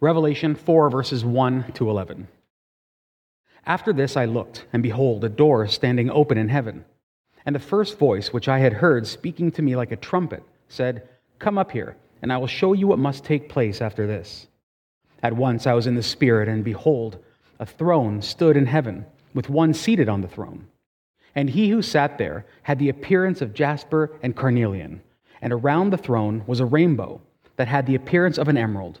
Revelation 4, verses 1 to 11. After this I looked, and behold, a door standing open in heaven. And the first voice which I had heard speaking to me like a trumpet said, Come up here, and I will show you what must take place after this. At once I was in the Spirit, and behold, a throne stood in heaven, with one seated on the throne. And he who sat there had the appearance of jasper and carnelian, and around the throne was a rainbow that had the appearance of an emerald.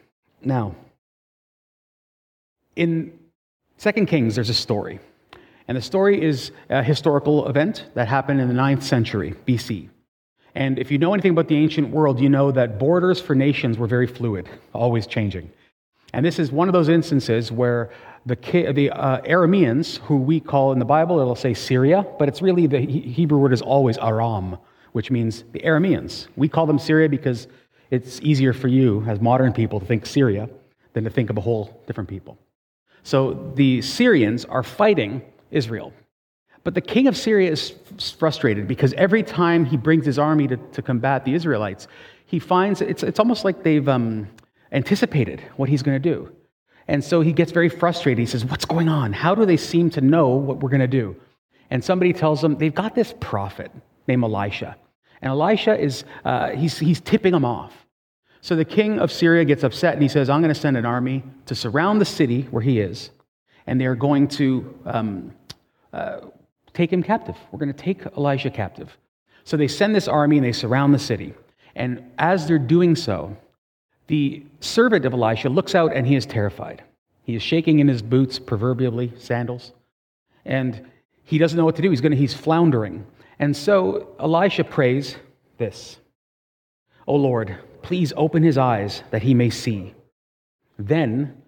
Now, in 2 Kings, there's a story. And the story is a historical event that happened in the 9th century BC. And if you know anything about the ancient world, you know that borders for nations were very fluid, always changing. And this is one of those instances where the, the uh, Arameans, who we call in the Bible, it'll say Syria, but it's really the Hebrew word is always Aram, which means the Arameans. We call them Syria because it's easier for you as modern people to think Syria than to think of a whole different people. So the Syrians are fighting Israel. But the king of Syria is frustrated because every time he brings his army to, to combat the Israelites, he finds it's, it's almost like they've um, anticipated what he's going to do. And so he gets very frustrated. He says, What's going on? How do they seem to know what we're going to do? And somebody tells him they've got this prophet named Elisha. And Elisha is, uh, he's, he's tipping them off. So the king of Syria gets upset and he says, I'm going to send an army to surround the city where he is, and they're going to um, uh, take him captive. We're going to take Elisha captive. So they send this army and they surround the city. And as they're doing so, the servant of Elisha looks out and he is terrified. He is shaking in his boots, proverbially, sandals, and he doesn't know what to do. He's, going to, he's floundering. And so Elisha prays this O Lord, please open his eyes that he may see. Then,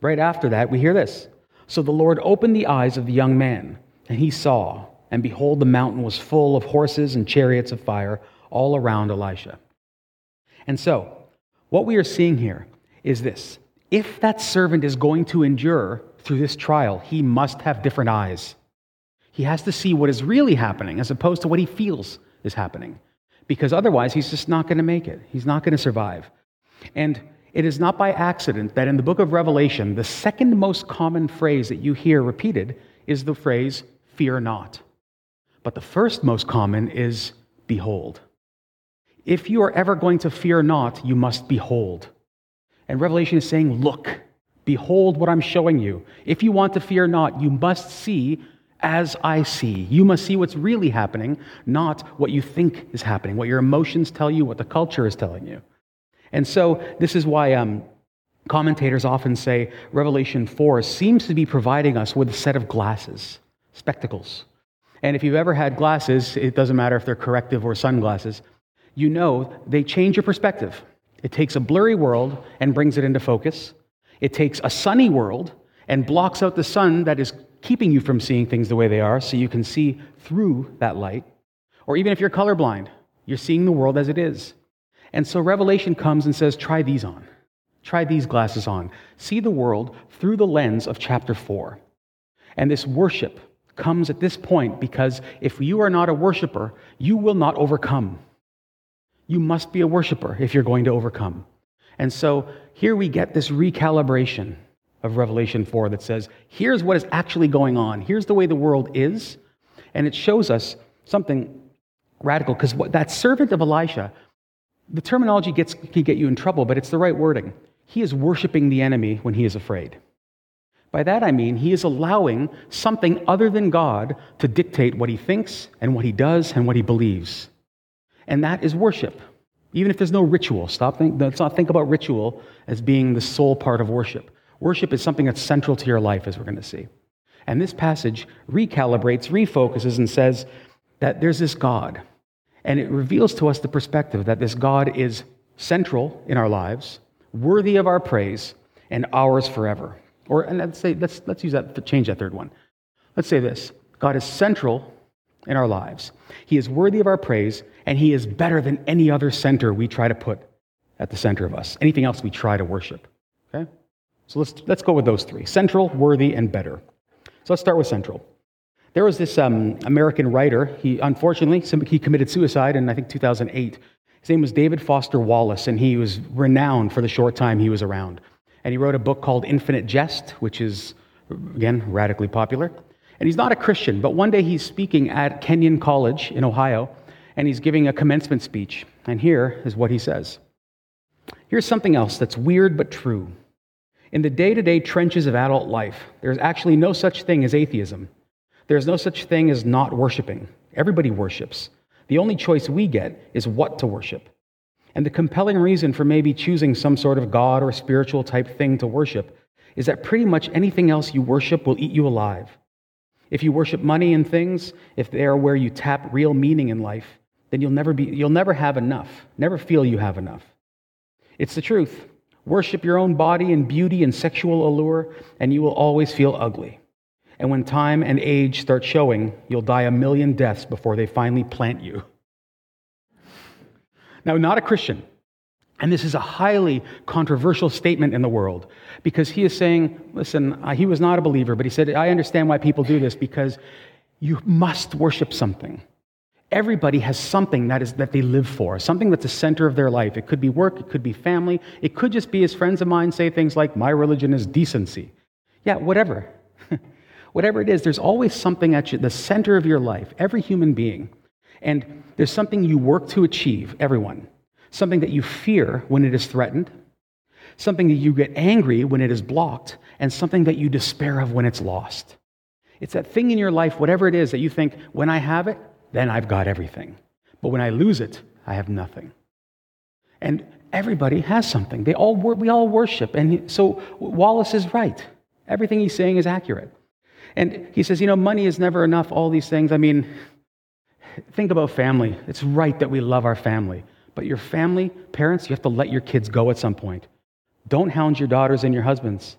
right after that, we hear this. So the Lord opened the eyes of the young man, and he saw, and behold, the mountain was full of horses and chariots of fire all around Elisha. And so, what we are seeing here is this if that servant is going to endure through this trial, he must have different eyes. He has to see what is really happening as opposed to what he feels is happening because otherwise he's just not going to make it. He's not going to survive. And it is not by accident that in the book of Revelation, the second most common phrase that you hear repeated is the phrase, fear not. But the first most common is, behold. If you are ever going to fear not, you must behold. And Revelation is saying, look, behold what I'm showing you. If you want to fear not, you must see as I see. You must see what's really happening, not what you think is happening, what your emotions tell you, what the culture is telling you. And so, this is why um, commentators often say Revelation 4 seems to be providing us with a set of glasses, spectacles. And if you've ever had glasses, it doesn't matter if they're corrective or sunglasses, you know they change your perspective. It takes a blurry world and brings it into focus. It takes a sunny world and blocks out the sun that is keeping you from seeing things the way they are so you can see through that light. Or even if you're colorblind, you're seeing the world as it is. And so Revelation comes and says, try these on. Try these glasses on. See the world through the lens of chapter 4. And this worship comes at this point because if you are not a worshiper, you will not overcome. You must be a worshiper if you're going to overcome. And so here we get this recalibration of Revelation 4 that says, here's what is actually going on. Here's the way the world is. And it shows us something radical because that servant of Elisha, the terminology gets, can get you in trouble, but it's the right wording. He is worshiping the enemy when he is afraid. By that I mean he is allowing something other than God to dictate what he thinks and what he does and what he believes. And that is worship. Even if there's no ritual, stop think, let's not think about ritual as being the sole part of worship. Worship is something that's central to your life, as we're going to see. And this passage recalibrates, refocuses, and says that there's this God. And it reveals to us the perspective that this God is central in our lives, worthy of our praise, and ours forever. Or and let's say, let's, let's use that to change that third one. Let's say this God is central in our lives. He is worthy of our praise, and He is better than any other center we try to put at the center of us, anything else we try to worship. Okay? So let's, let's go with those three central, worthy, and better. So let's start with central. There was this um, American writer. He unfortunately he committed suicide in I think 2008. His name was David Foster Wallace, and he was renowned for the short time he was around. And he wrote a book called Infinite Jest, which is again radically popular. And he's not a Christian, but one day he's speaking at Kenyon College in Ohio, and he's giving a commencement speech. And here is what he says. Here's something else that's weird but true. In the day to day trenches of adult life, there's actually no such thing as atheism. There's no such thing as not worshiping. Everybody worships. The only choice we get is what to worship. And the compelling reason for maybe choosing some sort of God or spiritual type thing to worship is that pretty much anything else you worship will eat you alive. If you worship money and things, if they are where you tap real meaning in life, then you'll never, be, you'll never have enough, never feel you have enough. It's the truth. Worship your own body and beauty and sexual allure, and you will always feel ugly. And when time and age start showing, you'll die a million deaths before they finally plant you. Now, not a Christian, and this is a highly controversial statement in the world because he is saying, listen, he was not a believer, but he said, I understand why people do this because you must worship something. Everybody has something that is that they live for, something that's the center of their life. It could be work, it could be family, it could just be as friends of mine say things like, My religion is decency. Yeah, whatever. whatever it is, there's always something at you, the center of your life, every human being. And there's something you work to achieve, everyone. Something that you fear when it is threatened, something that you get angry when it is blocked, and something that you despair of when it's lost. It's that thing in your life, whatever it is, that you think, when I have it, then I've got everything. But when I lose it, I have nothing. And everybody has something. They all, we all worship. And so Wallace is right. Everything he's saying is accurate. And he says, you know, money is never enough, all these things. I mean, think about family. It's right that we love our family. But your family, parents, you have to let your kids go at some point. Don't hound your daughters and your husbands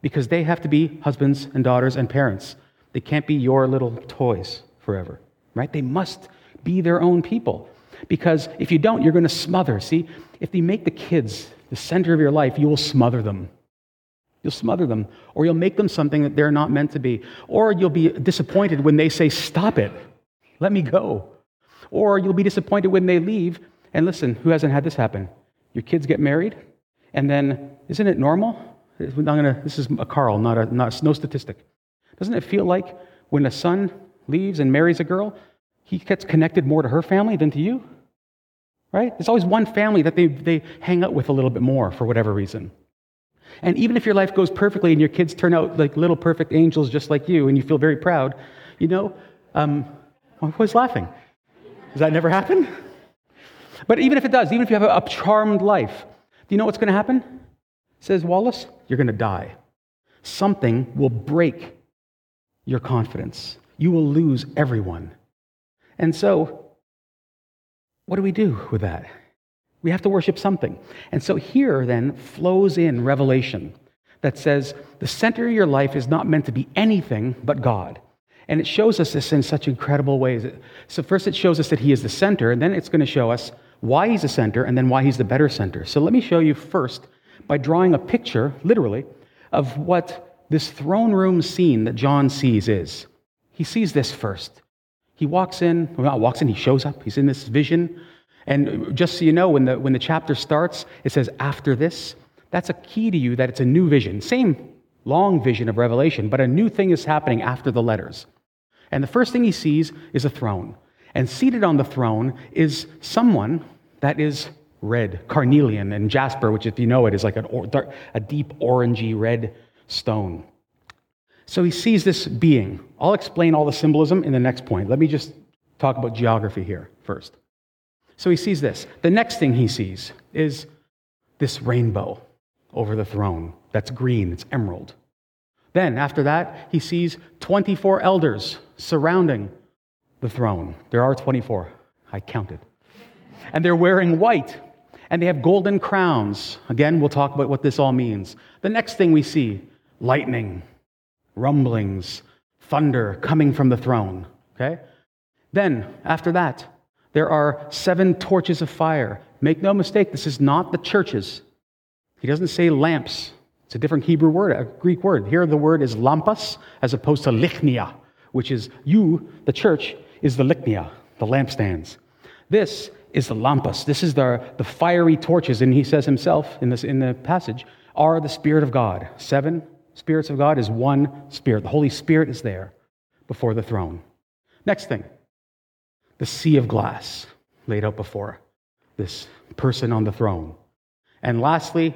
because they have to be husbands and daughters and parents. They can't be your little toys forever right? They must be their own people. Because if you don't, you're going to smother. See, if you make the kids the center of your life, you will smother them. You'll smother them, or you'll make them something that they're not meant to be. Or you'll be disappointed when they say, Stop it, let me go. Or you'll be disappointed when they leave. And listen, who hasn't had this happen? Your kids get married, and then, isn't it normal? Gonna, this is a Carl, not a, not, no statistic. Doesn't it feel like when a son leaves and marries a girl, he gets connected more to her family than to you. Right? There's always one family that they, they hang out with a little bit more for whatever reason. And even if your life goes perfectly and your kids turn out like little perfect angels just like you and you feel very proud, you know, um, I'm always laughing. Does that never happen? But even if it does, even if you have a, a charmed life, do you know what's going to happen? Says Wallace, you're going to die. Something will break your confidence you will lose everyone. And so, what do we do with that? We have to worship something. And so, here then flows in revelation that says the center of your life is not meant to be anything but God. And it shows us this in such incredible ways. So, first, it shows us that He is the center, and then it's going to show us why He's the center, and then why He's the better center. So, let me show you first by drawing a picture, literally, of what this throne room scene that John sees is. He sees this first. He walks in, well, not walks in, he shows up. He's in this vision. And just so you know, when the, when the chapter starts, it says, after this. That's a key to you that it's a new vision. Same long vision of Revelation, but a new thing is happening after the letters. And the first thing he sees is a throne. And seated on the throne is someone that is red, carnelian, and jasper, which, if you know it, is like an or, a deep orangey red stone. So he sees this being. I'll explain all the symbolism in the next point. Let me just talk about geography here first. So he sees this. The next thing he sees is this rainbow over the throne that's green, it's emerald. Then, after that, he sees 24 elders surrounding the throne. There are 24. I counted. And they're wearing white, and they have golden crowns. Again, we'll talk about what this all means. The next thing we see lightning, rumblings, thunder coming from the throne. Okay? Then, after that, there are seven torches of fire. Make no mistake, this is not the churches. He doesn't say lamps. It's a different Hebrew word, a Greek word. Here the word is lampas as opposed to lichnia, which is you, the church, is the lichnia, the lampstands. This is the lampas. This is the, the fiery torches. And he says himself in, this, in the passage, are the Spirit of God. Seven spirits of God is one Spirit. The Holy Spirit is there before the throne. Next thing, the sea of glass laid out before this person on the throne. And lastly,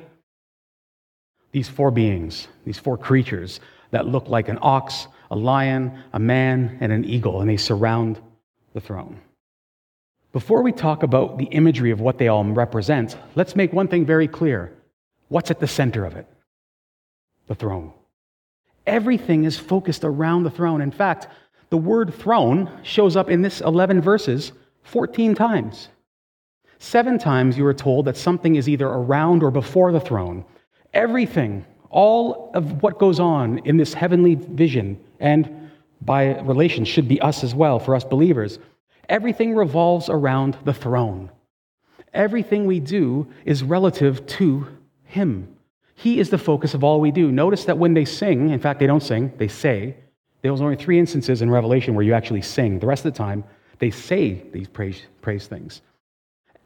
these four beings, these four creatures that look like an ox, a lion, a man, and an eagle, and they surround the throne. Before we talk about the imagery of what they all represent, let's make one thing very clear. What's at the center of it? The throne. Everything is focused around the throne. In fact, the word throne shows up in this 11 verses 14 times. Seven times you are told that something is either around or before the throne. Everything, all of what goes on in this heavenly vision, and by relation should be us as well, for us believers, everything revolves around the throne. Everything we do is relative to Him. He is the focus of all we do. Notice that when they sing, in fact, they don't sing, they say. There's only three instances in Revelation where you actually sing. The rest of the time, they say these praise, praise things.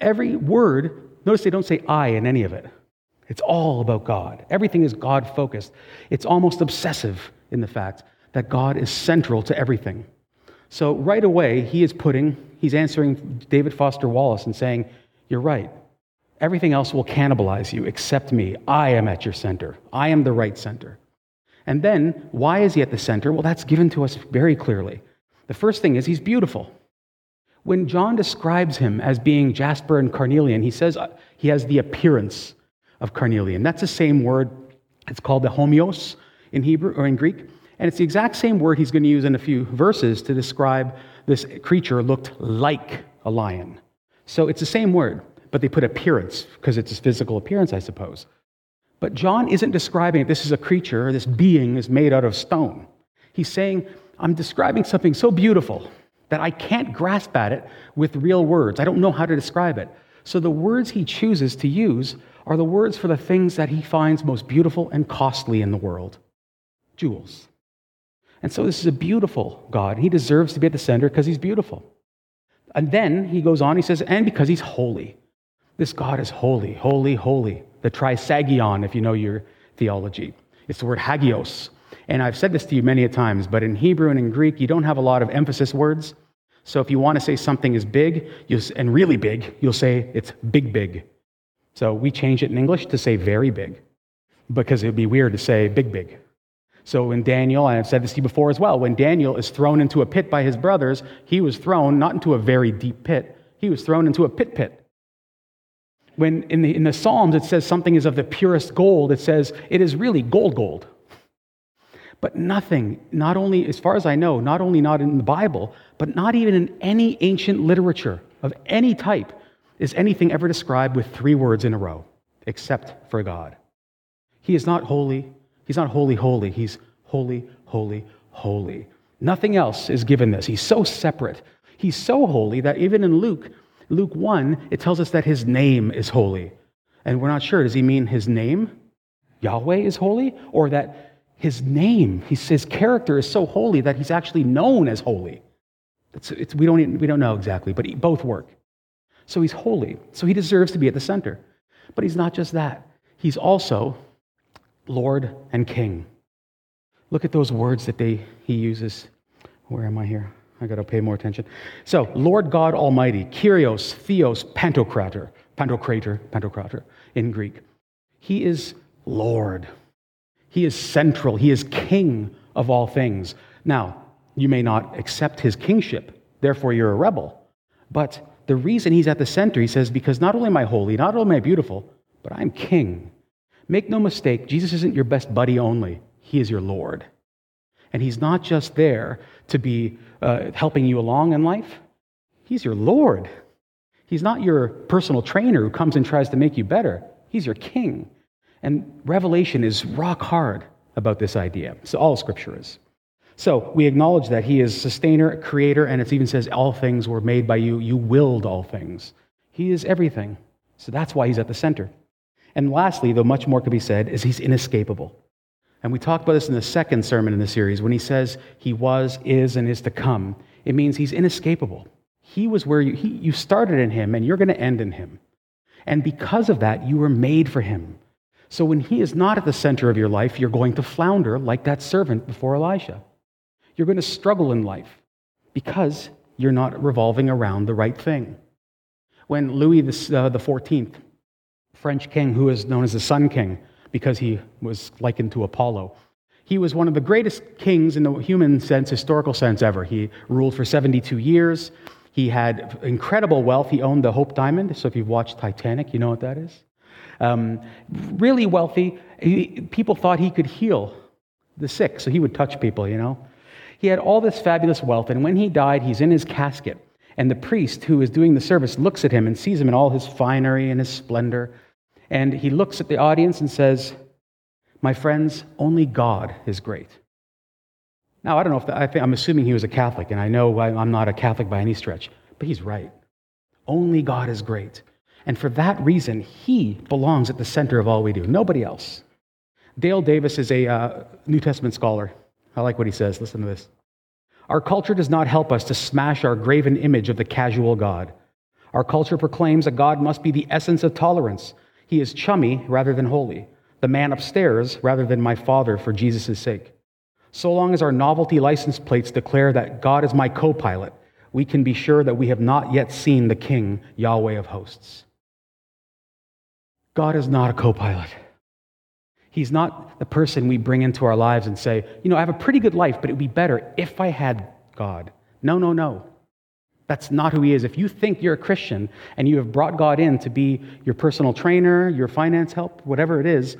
Every word, notice they don't say I in any of it. It's all about God. Everything is God focused. It's almost obsessive in the fact that God is central to everything. So right away, he is putting, he's answering David Foster Wallace and saying, You're right. Everything else will cannibalize you except me. I am at your center. I am the right center. And then, why is he at the center? Well, that's given to us very clearly. The first thing is he's beautiful. When John describes him as being Jasper and Carnelian, he says uh, he has the appearance of carnelian. That's the same word. It's called the homeos in Hebrew or in Greek. And it's the exact same word he's going to use in a few verses to describe this creature looked like a lion. So it's the same word, but they put appearance because it's his physical appearance, I suppose. But John isn't describing this is a creature, this being is made out of stone. He's saying, I'm describing something so beautiful that I can't grasp at it with real words. I don't know how to describe it. So the words he chooses to use are the words for the things that he finds most beautiful and costly in the world jewels. And so this is a beautiful God. He deserves to be at the center because he's beautiful. And then he goes on, he says, and because he's holy. This God is holy, holy, holy. The trisagion, if you know your theology. It's the word hagios. And I've said this to you many a times, but in Hebrew and in Greek, you don't have a lot of emphasis words. So if you want to say something is big and really big, you'll say it's big, big. So we change it in English to say very big because it would be weird to say big, big. So in Daniel, and I've said this to you before as well, when Daniel is thrown into a pit by his brothers, he was thrown not into a very deep pit, he was thrown into a pit pit. When in the, in the Psalms it says something is of the purest gold, it says it is really gold, gold. But nothing, not only, as far as I know, not only not in the Bible, but not even in any ancient literature of any type, is anything ever described with three words in a row, except for God. He is not holy. He's not holy, holy. He's holy, holy, holy. Nothing else is given this. He's so separate. He's so holy that even in Luke, Luke 1, it tells us that his name is holy. And we're not sure. Does he mean his name, Yahweh, is holy? Or that his name, his character is so holy that he's actually known as holy? It's, it's, we, don't, we don't know exactly, but both work. So he's holy. So he deserves to be at the center. But he's not just that, he's also Lord and King. Look at those words that they, he uses. Where am I here? I got to pay more attention. So, Lord God Almighty, Kyrios, Theos, Pantocrator, Pantocrator, Pantocrator in Greek. He is Lord. He is central. He is King of all things. Now, you may not accept his kingship, therefore you're a rebel. But the reason he's at the center, he says, because not only am I holy, not only am I beautiful, but I'm king. Make no mistake, Jesus isn't your best buddy only, he is your Lord. And he's not just there to be uh, helping you along in life, he's your Lord. He's not your personal trainer who comes and tries to make you better, he's your king. And Revelation is rock hard about this idea. So all scripture is. So we acknowledge that he is sustainer, creator, and it even says all things were made by you. You willed all things. He is everything. So that's why he's at the center. And lastly, though much more could be said, is he's inescapable. And we talked about this in the second sermon in the series when he says he was, is, and is to come. It means he's inescapable. He was where you, he, you started in him, and you're going to end in him. And because of that, you were made for him. So when he is not at the center of your life, you're going to flounder like that servant before Elisha. You're going to struggle in life because you're not revolving around the right thing. When Louis the, uh, the 14th, French king who is known as the Sun King because he was likened to Apollo, he was one of the greatest kings in the human sense, historical sense ever. He ruled for 72 years. He had incredible wealth. He owned the Hope Diamond. So if you've watched Titanic, you know what that is. Um, really wealthy. He, people thought he could heal the sick, so he would touch people, you know. He had all this fabulous wealth, and when he died, he's in his casket. And the priest who is doing the service looks at him and sees him in all his finery and his splendor. And he looks at the audience and says, My friends, only God is great. Now, I don't know if I I'm assuming he was a Catholic, and I know I'm not a Catholic by any stretch, but he's right. Only God is great. And for that reason, he belongs at the center of all we do, nobody else. Dale Davis is a uh, New Testament scholar. I like what he says. Listen to this. Our culture does not help us to smash our graven image of the casual God. Our culture proclaims that God must be the essence of tolerance. He is chummy rather than holy, the man upstairs rather than my father for Jesus' sake. So long as our novelty license plates declare that God is my co pilot, we can be sure that we have not yet seen the King, Yahweh of hosts. God is not a co pilot. He's not the person we bring into our lives and say, you know, I have a pretty good life, but it would be better if I had God. No, no, no. That's not who he is. If you think you're a Christian and you have brought God in to be your personal trainer, your finance help, whatever it is,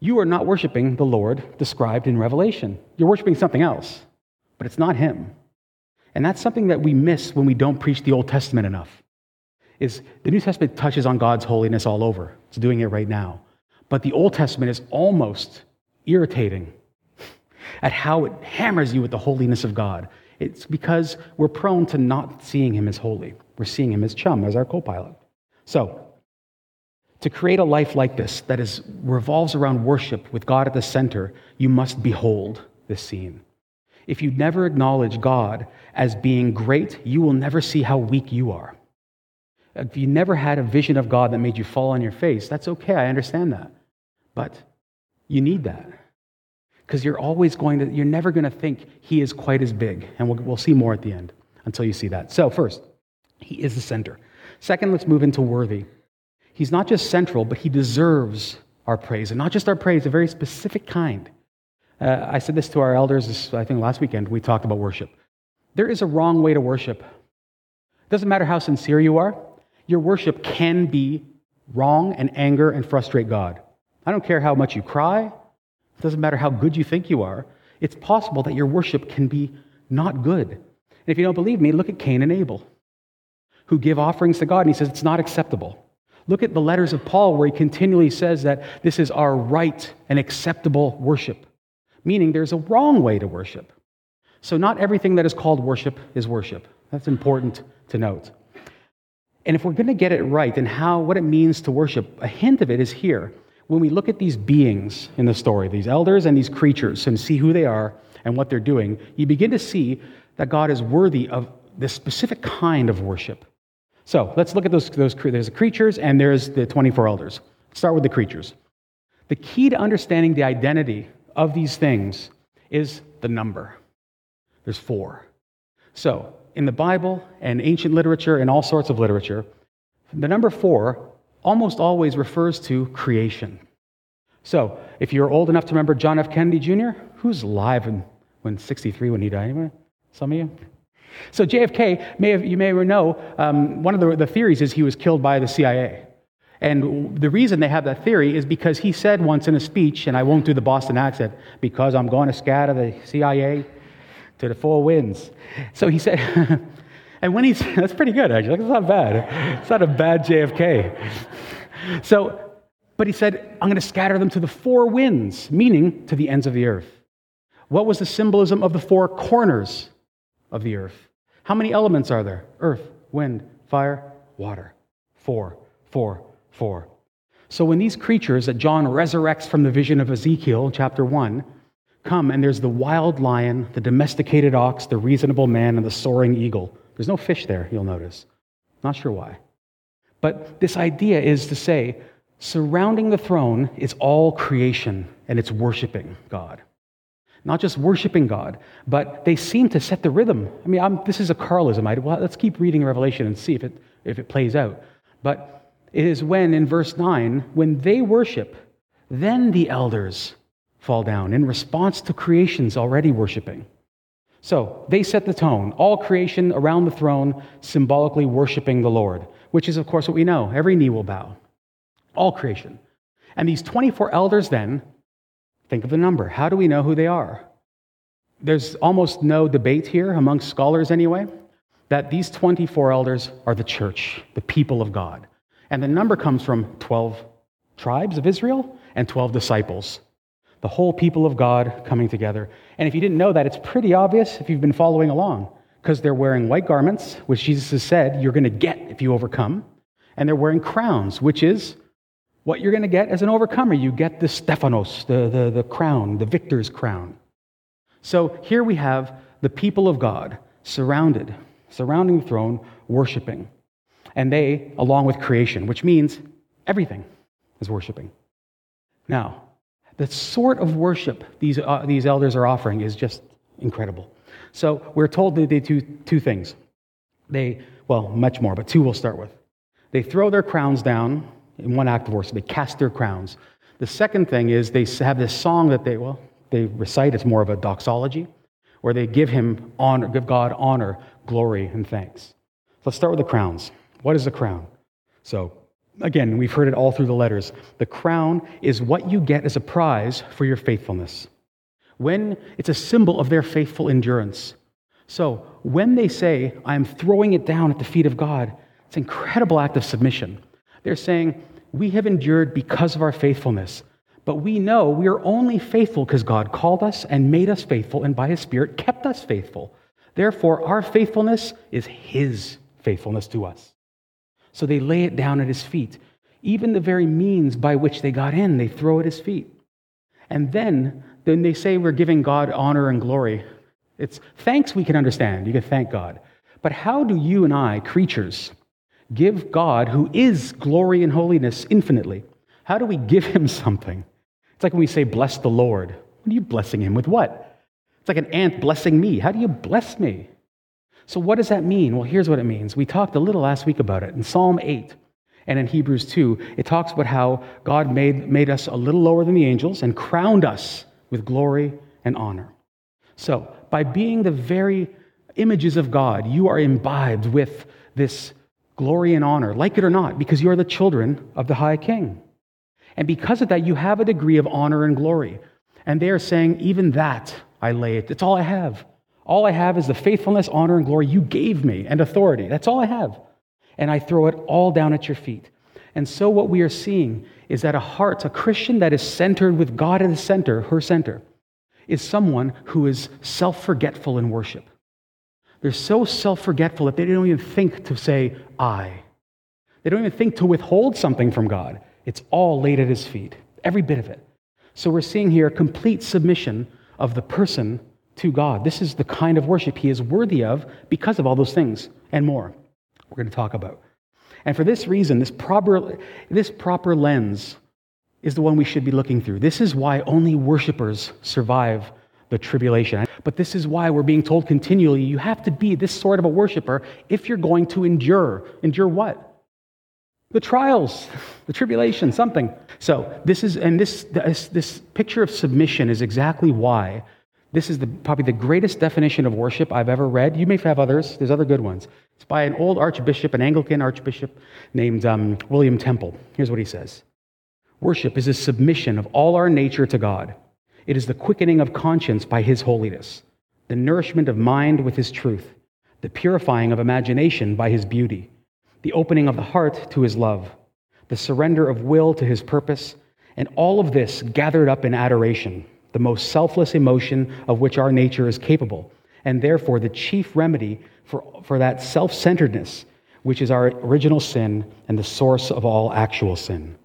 you are not worshiping the Lord described in Revelation. You're worshiping something else, but it's not him. And that's something that we miss when we don't preach the Old Testament enough. Is the New Testament touches on God's holiness all over. It's doing it right now. But the Old Testament is almost irritating at how it hammers you with the holiness of God. It's because we're prone to not seeing him as holy. We're seeing him as chum, as our co pilot. So, to create a life like this that is, revolves around worship with God at the center, you must behold this scene. If you never acknowledge God as being great, you will never see how weak you are. If you never had a vision of God that made you fall on your face, that's okay. I understand that. But you need that. Because you're always going to, you're never going to think he is quite as big. And we'll, we'll see more at the end until you see that. So, first, he is the center. Second, let's move into worthy. He's not just central, but he deserves our praise. And not just our praise, a very specific kind. Uh, I said this to our elders, I think last weekend, we talked about worship. There is a wrong way to worship. It doesn't matter how sincere you are, your worship can be wrong and anger and frustrate God. I don't care how much you cry, it doesn't matter how good you think you are. It's possible that your worship can be not good. And if you don't believe me, look at Cain and Abel, who give offerings to God, and he says it's not acceptable. Look at the letters of Paul, where he continually says that this is our right and acceptable worship, meaning there's a wrong way to worship. So, not everything that is called worship is worship. That's important to note. And if we're going to get it right and how what it means to worship, a hint of it is here. When we look at these beings in the story, these elders and these creatures, and see who they are and what they're doing, you begin to see that God is worthy of this specific kind of worship. So let's look at those, those there's the creatures and there's the 24 elders. Start with the creatures. The key to understanding the identity of these things is the number. There's four. So, in the Bible and ancient literature and all sorts of literature, the number four almost always refers to creation. So, if you're old enough to remember John F. Kennedy Jr., who's alive in, when 63 when he died? Some of you? So JFK, may have, you may know, um, one of the, the theories is he was killed by the CIA. And the reason they have that theory is because he said once in a speech, and I won't do the Boston accent, because I'm going to scatter the CIA to the four winds. So he said, and when he's, that's pretty good actually, that's not bad. It's not a bad JFK. So, but he said, I'm going to scatter them to the four winds, meaning to the ends of the earth. What was the symbolism of the four corners of the earth? How many elements are there? Earth, wind, fire, water. Four, four, four. So when these creatures that John resurrects from the vision of Ezekiel, chapter 1, come and there's the wild lion, the domesticated ox, the reasonable man, and the soaring eagle. There's no fish there, you'll notice. Not sure why. But this idea is to say, surrounding the throne is all creation and it's worshiping God. Not just worshiping God, but they seem to set the rhythm. I mean, I'm, this is a Carlism. I, well, let's keep reading Revelation and see if it, if it plays out. But it is when, in verse 9, when they worship, then the elders fall down in response to creation's already worshiping. So they set the tone, all creation around the throne, symbolically worshiping the Lord, which is, of course, what we know. Every knee will bow. All creation. And these 24 elders then, think of the number. How do we know who they are? There's almost no debate here, amongst scholars anyway, that these 24 elders are the church, the people of God. And the number comes from 12 tribes of Israel and 12 disciples the whole people of God coming together. And if you didn't know that, it's pretty obvious if you've been following along, because they're wearing white garments, which Jesus has said you're going to get if you overcome. And they're wearing crowns, which is what you're going to get as an overcomer. You get the Stephanos, the, the, the crown, the victor's crown. So here we have the people of God surrounded, surrounding the throne, worshiping. And they, along with creation, which means everything is worshiping. Now, the sort of worship these, uh, these elders are offering is just incredible. So we're told that they do two things. They, well, much more, but two we'll start with. They throw their crowns down in one act of worship. They cast their crowns. The second thing is they have this song that they, well, they recite. It's more of a doxology, where they give him honor, give God honor, glory, and thanks. Let's start with the crowns. What is a crown? So Again, we've heard it all through the letters. The crown is what you get as a prize for your faithfulness. When it's a symbol of their faithful endurance. So, when they say, I am throwing it down at the feet of God, it's an incredible act of submission. They're saying, We have endured because of our faithfulness, but we know we are only faithful because God called us and made us faithful and by His Spirit kept us faithful. Therefore, our faithfulness is His faithfulness to us. So they lay it down at his feet. Even the very means by which they got in, they throw at his feet. And then, then they say we're giving God honor and glory. It's thanks we can understand. You can thank God. But how do you and I, creatures, give God, who is glory and holiness infinitely, how do we give him something? It's like when we say, bless the Lord. What are you blessing him with what? It's like an ant blessing me. How do you bless me? So, what does that mean? Well, here's what it means. We talked a little last week about it. In Psalm 8 and in Hebrews 2, it talks about how God made, made us a little lower than the angels and crowned us with glory and honor. So, by being the very images of God, you are imbibed with this glory and honor, like it or not, because you are the children of the high king. And because of that, you have a degree of honor and glory. And they are saying, even that I lay it, it's all I have. All I have is the faithfulness, honor, and glory you gave me and authority. That's all I have. And I throw it all down at your feet. And so, what we are seeing is that a heart, a Christian that is centered with God at the center, her center, is someone who is self forgetful in worship. They're so self forgetful that they don't even think to say, I. They don't even think to withhold something from God. It's all laid at his feet, every bit of it. So we're seeing here complete submission of the person to God. This is the kind of worship he is worthy of because of all those things and more we're going to talk about. And for this reason, this proper, this proper lens is the one we should be looking through. This is why only worshipers survive the tribulation. But this is why we're being told continually you have to be this sort of a worshiper if you're going to endure. Endure what? The trials, the tribulation, something. So, this is, and this, this, this picture of submission is exactly why this is the, probably the greatest definition of worship I've ever read. You may have others, there's other good ones. It's by an old archbishop, an Anglican archbishop named um, William Temple. Here's what he says Worship is a submission of all our nature to God, it is the quickening of conscience by His holiness, the nourishment of mind with His truth, the purifying of imagination by His beauty, the opening of the heart to His love, the surrender of will to His purpose, and all of this gathered up in adoration the most selfless emotion of which our nature is capable, and therefore the chief remedy for, for that self centeredness, which is our original sin and the source of all actual sin.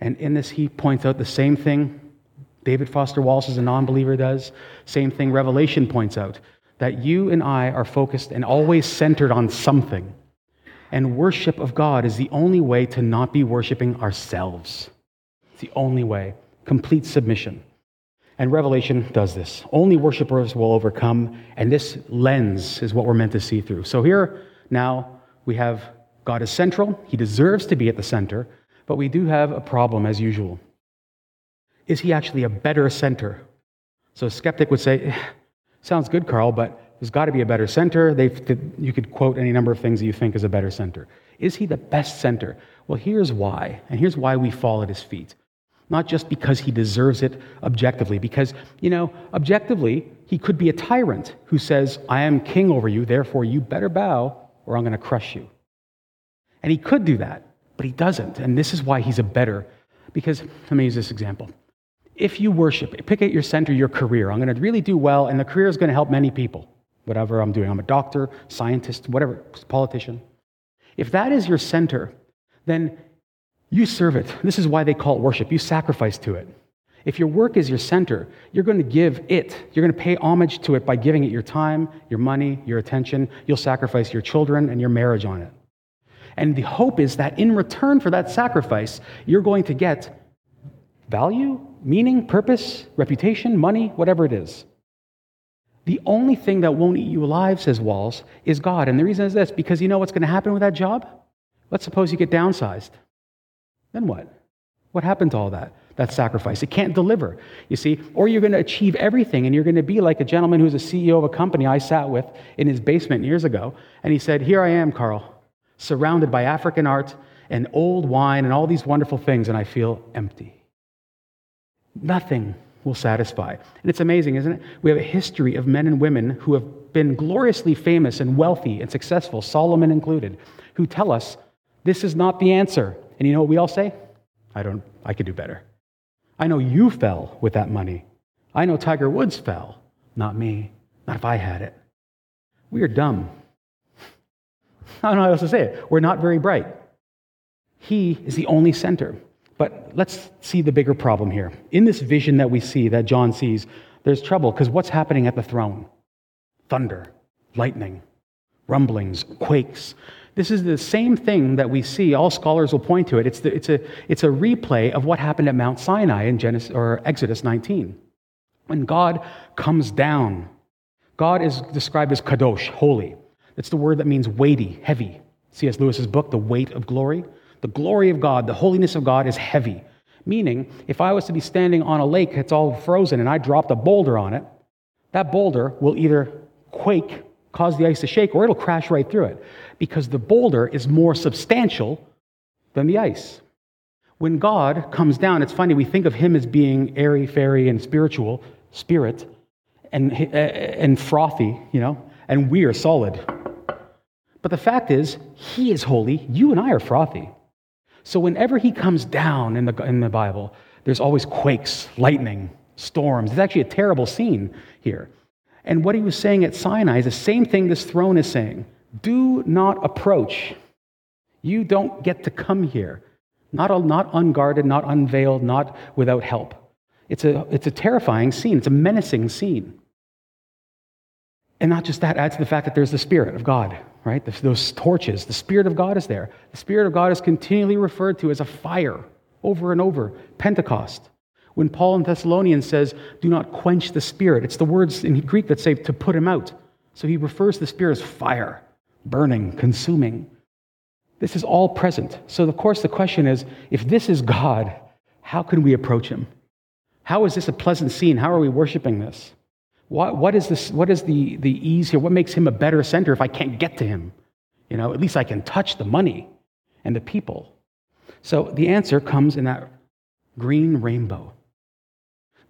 And in this, he points out the same thing David Foster Wallace, as a non believer, does, same thing Revelation points out that you and I are focused and always centered on something. And worship of God is the only way to not be worshiping ourselves. It's the only way. Complete submission. And Revelation does this. Only worshipers will overcome, and this lens is what we're meant to see through. So here now we have God is central. He deserves to be at the center, but we do have a problem as usual. Is he actually a better center? So a skeptic would say, eh, sounds good, Carl, but there's got to be a better center. They've, you could quote any number of things that you think is a better center. Is he the best center? Well, here's why, and here's why we fall at his feet not just because he deserves it objectively, because, you know, objectively, he could be a tyrant who says, I am king over you, therefore you better bow or I'm going to crush you. And he could do that, but he doesn't. And this is why he's a better, because let me use this example. If you worship, pick at your center your career. I'm going to really do well, and the career is going to help many people, whatever I'm doing. I'm a doctor, scientist, whatever, politician. If that is your center, then you serve it. This is why they call it worship. You sacrifice to it. If your work is your center, you're going to give it. You're going to pay homage to it by giving it your time, your money, your attention. You'll sacrifice your children and your marriage on it. And the hope is that in return for that sacrifice, you're going to get value, meaning, purpose, reputation, money, whatever it is. The only thing that won't eat you alive, says Wallace, is God. And the reason is this because you know what's going to happen with that job? Let's suppose you get downsized. Then what? What happened to all that? That sacrifice. It can't deliver, you see. Or you're going to achieve everything and you're going to be like a gentleman who's a CEO of a company I sat with in his basement years ago. And he said, Here I am, Carl, surrounded by African art and old wine and all these wonderful things, and I feel empty. Nothing will satisfy. And it's amazing, isn't it? We have a history of men and women who have been gloriously famous and wealthy and successful, Solomon included, who tell us this is not the answer. And you know what we all say? I don't, I could do better. I know you fell with that money. I know Tiger Woods fell. Not me. Not if I had it. We are dumb. I don't know how else to say it. We're not very bright. He is the only center. But let's see the bigger problem here. In this vision that we see, that John sees, there's trouble because what's happening at the throne? Thunder, lightning, rumblings, quakes. This is the same thing that we see. All scholars will point to it. It's, the, it's, a, it's a replay of what happened at Mount Sinai in Genesis, or Exodus 19. When God comes down, God is described as kadosh, holy. It's the word that means weighty, heavy. C.S. Lewis's book, The Weight of Glory. The glory of God, the holiness of God is heavy. Meaning, if I was to be standing on a lake that's all frozen and I dropped a boulder on it, that boulder will either quake cause the ice to shake, or it'll crash right through it because the boulder is more substantial than the ice. When God comes down, it's funny, we think of him as being airy, fairy, and spiritual, spirit, and, uh, and frothy, you know, and we are solid. But the fact is, he is holy, you and I are frothy. So whenever he comes down in the, in the Bible, there's always quakes, lightning, storms. It's actually a terrible scene here. And what he was saying at Sinai is the same thing this throne is saying do not approach. You don't get to come here. Not, not unguarded, not unveiled, not without help. It's a, it's a terrifying scene, it's a menacing scene. And not just that, add to the fact that there's the Spirit of God, right? Those torches, the Spirit of God is there. The Spirit of God is continually referred to as a fire over and over. Pentecost. When Paul in Thessalonians says, do not quench the Spirit, it's the words in Greek that say to put him out. So he refers to the Spirit as fire, burning, consuming. This is all present. So, of course, the question is if this is God, how can we approach him? How is this a pleasant scene? How are we worshiping this? What, what is, this, what is the, the ease here? What makes him a better center if I can't get to him? You know, at least I can touch the money and the people. So the answer comes in that green rainbow.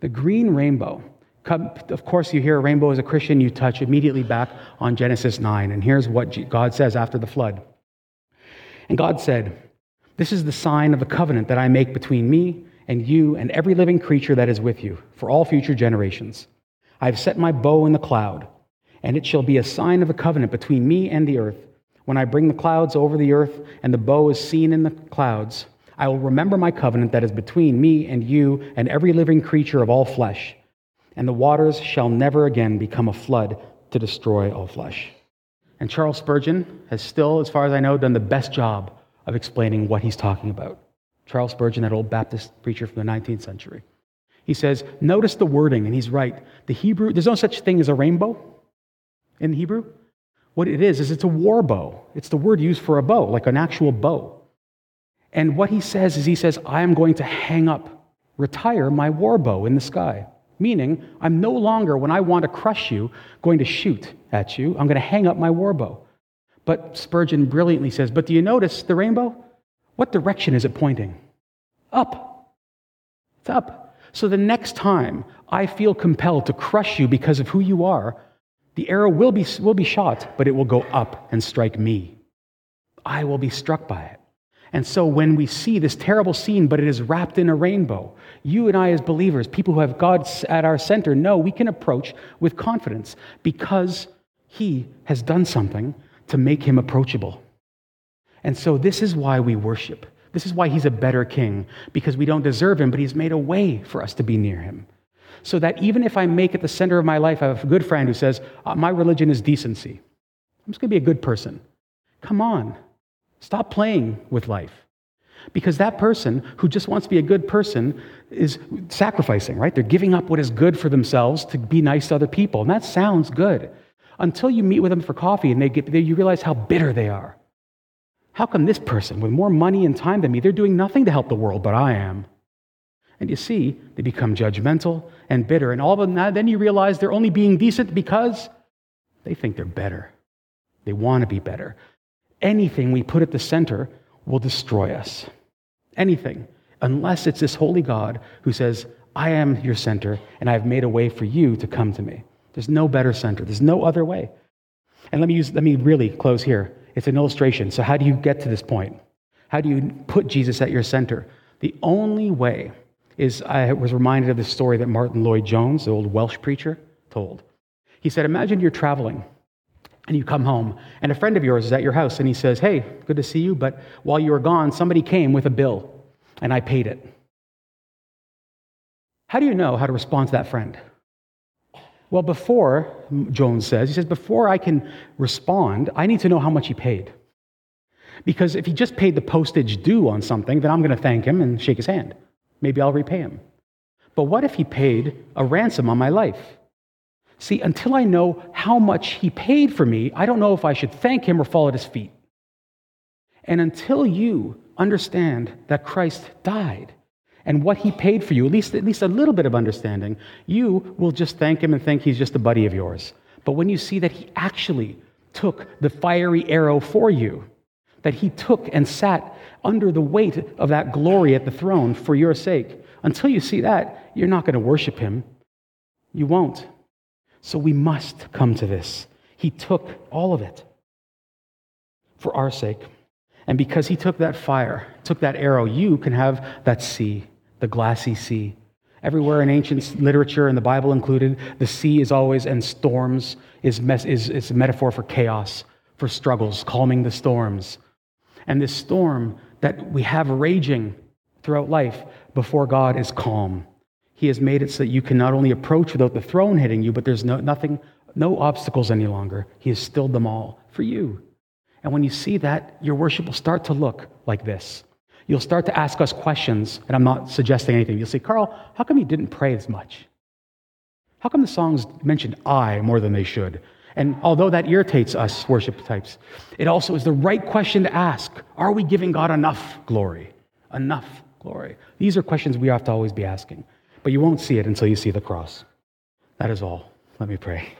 The green rainbow. Of course, you hear a rainbow as a Christian, you touch immediately back on Genesis 9. And here's what God says after the flood. And God said, This is the sign of the covenant that I make between me and you and every living creature that is with you for all future generations. I have set my bow in the cloud, and it shall be a sign of the covenant between me and the earth. When I bring the clouds over the earth and the bow is seen in the clouds, I will remember my covenant that is between me and you and every living creature of all flesh. And the waters shall never again become a flood to destroy all flesh. And Charles Spurgeon has still, as far as I know, done the best job of explaining what he's talking about. Charles Spurgeon, that old Baptist preacher from the 19th century. He says, notice the wording, and he's right. The Hebrew, there's no such thing as a rainbow in Hebrew. What it is, is it's a war bow. It's the word used for a bow, like an actual bow. And what he says is, he says, I am going to hang up, retire my war bow in the sky. Meaning, I'm no longer, when I want to crush you, going to shoot at you. I'm going to hang up my war bow. But Spurgeon brilliantly says, But do you notice the rainbow? What direction is it pointing? Up. It's up. So the next time I feel compelled to crush you because of who you are, the arrow will be, will be shot, but it will go up and strike me. I will be struck by it. And so when we see this terrible scene, but it is wrapped in a rainbow, you and I, as believers, people who have God at our center, know we can approach with confidence because He has done something to make Him approachable. And so this is why we worship. This is why He's a better King, because we don't deserve Him, but He's made a way for us to be near Him. So that even if I make it the center of my life, I have a good friend who says, uh, My religion is decency. I'm just going to be a good person. Come on. Stop playing with life. Because that person who just wants to be a good person is sacrificing, right? They're giving up what is good for themselves to be nice to other people. And that sounds good until you meet with them for coffee and they get, they, you realize how bitter they are. How come this person, with more money and time than me, they're doing nothing to help the world, but I am? And you see, they become judgmental and bitter. And all of that, then you realize they're only being decent because they think they're better. They want to be better. Anything we put at the center will destroy us. Anything. Unless it's this holy God who says, I am your center, and I have made a way for you to come to me. There's no better center. There's no other way. And let me use, let me really close here. It's an illustration. So, how do you get to this point? How do you put Jesus at your center? The only way is I was reminded of the story that Martyn Lloyd-Jones, the old Welsh preacher, told. He said, Imagine you're traveling and you come home, and a friend of yours is at your house, and he says, Hey, good to see you, but while you were gone, somebody came with a bill, and I paid it. How do you know how to respond to that friend? Well, before, Jones says, he says, before I can respond, I need to know how much he paid. Because if he just paid the postage due on something, then I'm going to thank him and shake his hand. Maybe I'll repay him. But what if he paid a ransom on my life? See, until I know how much he paid for me, I don't know if I should thank him or fall at his feet. And until you understand that Christ died and what he paid for you, at least, at least a little bit of understanding, you will just thank him and think he's just a buddy of yours. But when you see that he actually took the fiery arrow for you, that he took and sat under the weight of that glory at the throne for your sake, until you see that, you're not going to worship him. You won't. So we must come to this. He took all of it for our sake. And because he took that fire, took that arrow, you can have that sea, the glassy sea. Everywhere in ancient literature, and the Bible included, the sea is always, and storms is, mes- is, is a metaphor for chaos, for struggles, calming the storms. And this storm that we have raging throughout life before God is calm. He has made it so that you can not only approach without the throne hitting you, but there's no, nothing, no obstacles any longer. He has stilled them all for you. And when you see that, your worship will start to look like this. You'll start to ask us questions, and I'm not suggesting anything. You'll say, Carl, how come you didn't pray as much? How come the songs mentioned I more than they should? And although that irritates us worship types, it also is the right question to ask. Are we giving God enough glory? Enough glory. These are questions we have to always be asking. But you won't see it until you see the cross. That is all. Let me pray.